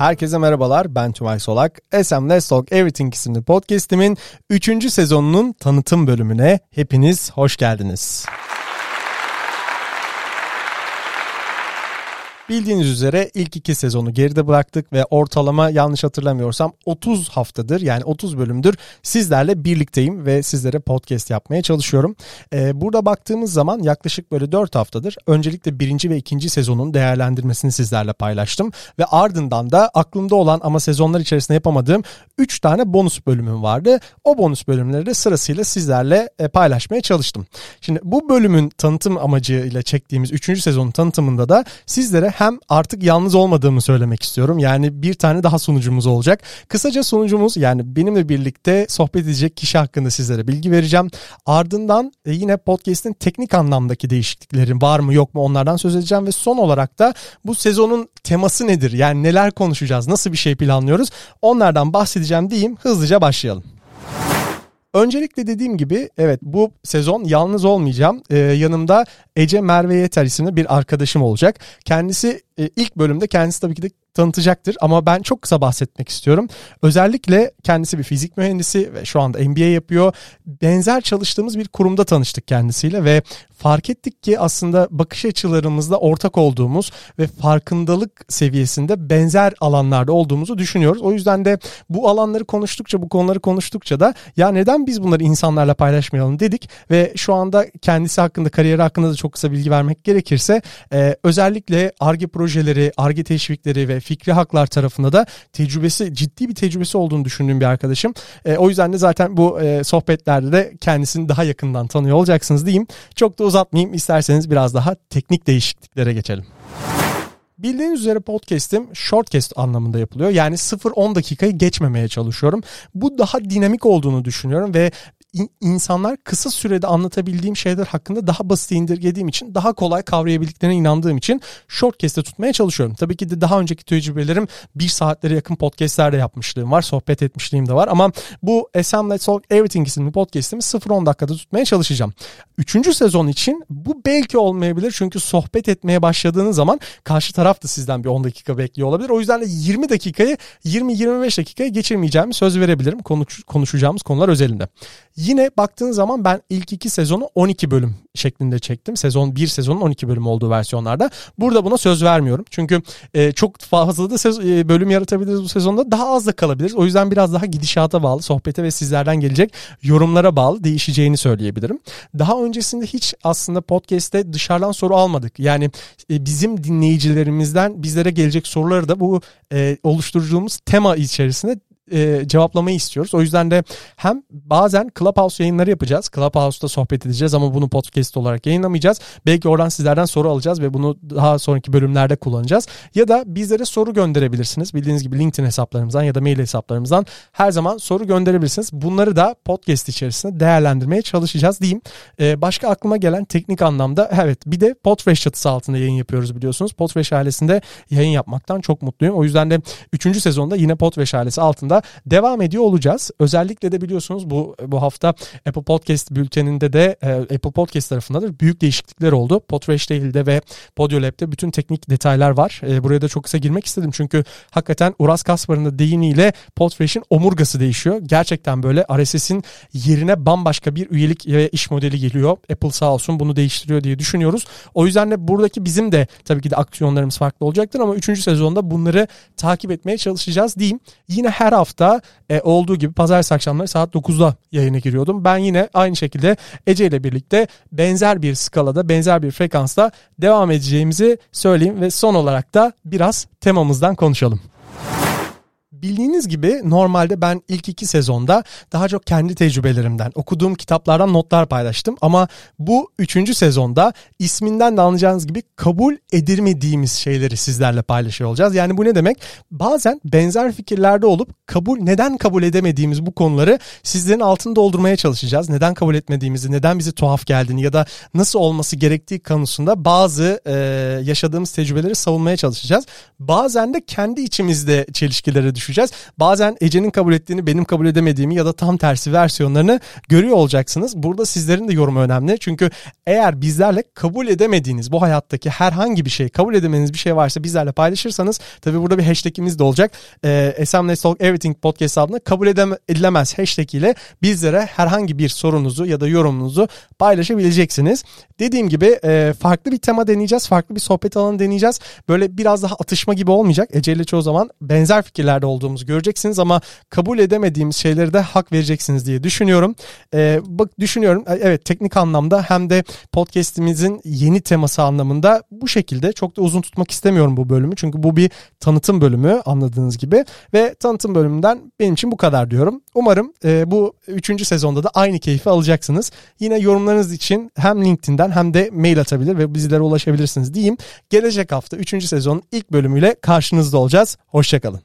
Herkese merhabalar ben Tümay Solak. SM Let's Talk Everything isimli podcastimin 3. sezonunun tanıtım bölümüne hepiniz hoş geldiniz. Bildiğiniz üzere ilk iki sezonu geride bıraktık ve ortalama yanlış hatırlamıyorsam 30 haftadır yani 30 bölümdür sizlerle birlikteyim ve sizlere podcast yapmaya çalışıyorum. Ee, burada baktığımız zaman yaklaşık böyle 4 haftadır öncelikle birinci ve ikinci sezonun değerlendirmesini sizlerle paylaştım. Ve ardından da aklımda olan ama sezonlar içerisinde yapamadığım 3 tane bonus bölümüm vardı. O bonus bölümleri de sırasıyla sizlerle e, paylaşmaya çalıştım. Şimdi bu bölümün tanıtım amacıyla çektiğimiz 3. sezonun tanıtımında da sizlere hem artık yalnız olmadığımı söylemek istiyorum. Yani bir tane daha sunucumuz olacak. Kısaca sunucumuz yani benimle birlikte sohbet edecek kişi hakkında sizlere bilgi vereceğim. Ardından e, yine podcast'in teknik anlamdaki değişikliklerin var mı yok mu onlardan söz edeceğim ve son olarak da bu sezonun teması nedir? Yani neler konuşacağız? Nasıl bir şey planlıyoruz? Onlardan bahsedeceğim diyeyim. Hızlıca başlayalım. Öncelikle dediğim gibi evet bu sezon yalnız olmayacağım. Ee, yanımda Ece Merve Yeter isimli bir arkadaşım olacak. Kendisi e, ilk bölümde kendisi tabii ki de tanıtacaktır ama ben çok kısa bahsetmek istiyorum. Özellikle kendisi bir fizik mühendisi ve şu anda MBA yapıyor. Benzer çalıştığımız bir kurumda tanıştık kendisiyle ve fark ettik ki aslında bakış açılarımızda ortak olduğumuz ve farkındalık seviyesinde benzer alanlarda olduğumuzu düşünüyoruz. O yüzden de bu alanları konuştukça, bu konuları konuştukça da ya neden biz bunları insanlarla paylaşmayalım dedik ve şu anda kendisi hakkında, kariyeri hakkında da çok kısa bilgi vermek gerekirse e, özellikle ARGE projeleri, ARGE teşvikleri ve fikri haklar tarafında da tecrübesi, ciddi bir tecrübesi olduğunu düşündüğüm bir arkadaşım. E, o yüzden de zaten bu e, sohbetlerde de kendisini daha yakından tanıyor olacaksınız diyeyim. Çok da uzatmayayım isterseniz biraz daha teknik değişikliklere geçelim. Bildiğiniz üzere podcast'im shortcast anlamında yapılıyor. Yani 0-10 dakikayı geçmemeye çalışıyorum. Bu daha dinamik olduğunu düşünüyorum ve insanlar kısa sürede anlatabildiğim şeyler hakkında daha basit indirgediğim için daha kolay kavrayabildiklerine inandığım için shortcast'te tutmaya çalışıyorum. Tabii ki de daha önceki tecrübelerim bir saatlere yakın podcastlerde yapmışlığım var. Sohbet etmişliğim de var ama bu SM Let's Talk Everything isimli podcast'imi 0-10 dakikada tutmaya çalışacağım. Üçüncü sezon için bu belki olmayabilir çünkü sohbet etmeye başladığınız zaman karşı taraf da sizden bir 10 dakika bekliyor olabilir. O yüzden de 20 dakikayı 20-25 dakikaya geçirmeyeceğimi söz verebilirim konuş, konuşacağımız konular özelinde. Yine baktığın zaman ben ilk iki sezonu 12 bölüm şeklinde çektim. Sezon 1 sezonun 12 bölüm olduğu versiyonlarda. Burada buna söz vermiyorum. Çünkü e, çok fazla da sez- e, bölüm yaratabiliriz bu sezonda. Daha az da kalabiliriz. O yüzden biraz daha gidişata bağlı, sohbete ve sizlerden gelecek yorumlara bağlı değişeceğini söyleyebilirim. Daha öncesinde hiç aslında podcast'te dışarıdan soru almadık. Yani e, bizim dinleyicilerimizden bizlere gelecek soruları da bu e, oluşturduğumuz tema içerisinde e, cevaplamayı istiyoruz. O yüzden de hem bazen Clubhouse yayınları yapacağız. Clubhouse'da sohbet edeceğiz ama bunu podcast olarak yayınlamayacağız. Belki oradan sizlerden soru alacağız ve bunu daha sonraki bölümlerde kullanacağız. Ya da bizlere soru gönderebilirsiniz. Bildiğiniz gibi LinkedIn hesaplarımızdan ya da mail hesaplarımızdan her zaman soru gönderebilirsiniz. Bunları da podcast içerisinde değerlendirmeye çalışacağız diyeyim. Ee, başka aklıma gelen teknik anlamda evet bir de Podfresh çatısı altında yayın yapıyoruz biliyorsunuz. Podfresh ailesinde yayın yapmaktan çok mutluyum. O yüzden de 3. sezonda yine Podfresh ailesi altında devam ediyor olacağız. Özellikle de biliyorsunuz bu bu hafta Apple Podcast bülteninde de e, Apple Podcast tarafında da büyük değişiklikler oldu. Podfresh değilde ve Podiolab'de bütün teknik detaylar var. E, buraya da çok kısa girmek istedim çünkü hakikaten Uras Kaspar'ın da deyimiyle Podfresh'in omurgası değişiyor. Gerçekten böyle RSS'in yerine bambaşka bir üyelik ve iş modeli geliyor. Apple sağ olsun bunu değiştiriyor diye düşünüyoruz. O yüzden de buradaki bizim de tabii ki de aksiyonlarımız farklı olacaktır ama 3. sezonda bunları takip etmeye çalışacağız diyeyim. Yine her hafta e, olduğu gibi pazartesi akşamları saat 9'da yayına giriyordum. Ben yine aynı şekilde Ece ile birlikte benzer bir skalada, benzer bir frekansta devam edeceğimizi söyleyeyim ve son olarak da biraz temamızdan konuşalım bildiğiniz gibi normalde ben ilk iki sezonda daha çok kendi tecrübelerimden, okuduğum kitaplardan notlar paylaştım. Ama bu üçüncü sezonda isminden de anlayacağınız gibi kabul edilmediğimiz şeyleri sizlerle paylaşıyor olacağız. Yani bu ne demek? Bazen benzer fikirlerde olup kabul neden kabul edemediğimiz bu konuları sizlerin altını doldurmaya çalışacağız. Neden kabul etmediğimizi, neden bizi tuhaf geldiğini ya da nasıl olması gerektiği konusunda bazı e, yaşadığımız tecrübeleri savunmaya çalışacağız. Bazen de kendi içimizde çelişkileri düşeceğiz düşeceğiz. Bazen Ece'nin kabul ettiğini benim kabul edemediğimi ya da tam tersi versiyonlarını görüyor olacaksınız. Burada sizlerin de yorumu önemli. Çünkü eğer bizlerle kabul edemediğiniz bu hayattaki herhangi bir şey, kabul edemediğiniz bir şey varsa bizlerle paylaşırsanız tabii burada bir hashtagimiz de olacak. Ee, SM Let's Talk Everything podcast hesabına kabul edilemez hashtag ile bizlere herhangi bir sorunuzu ya da yorumunuzu paylaşabileceksiniz. Dediğim gibi e, farklı bir tema deneyeceğiz. Farklı bir sohbet alanı deneyeceğiz. Böyle biraz daha atışma gibi olmayacak. Ece ile çoğu zaman benzer fikirlerde olduğumuzu göreceksiniz ama kabul edemediğimiz şeyleri de hak vereceksiniz diye düşünüyorum. E, bak düşünüyorum e, evet teknik anlamda hem de podcast'imizin yeni teması anlamında bu şekilde çok da uzun tutmak istemiyorum bu bölümü. Çünkü bu bir tanıtım bölümü anladığınız gibi ve tanıtım bölümünden benim için bu kadar diyorum. Umarım e, bu 3. sezonda da aynı keyfi alacaksınız. Yine yorumlarınız için hem LinkedIn'den hem de mail atabilir ve bizlere ulaşabilirsiniz diyeyim. Gelecek hafta 3. sezonun ilk bölümüyle karşınızda olacağız. Hoşçakalın.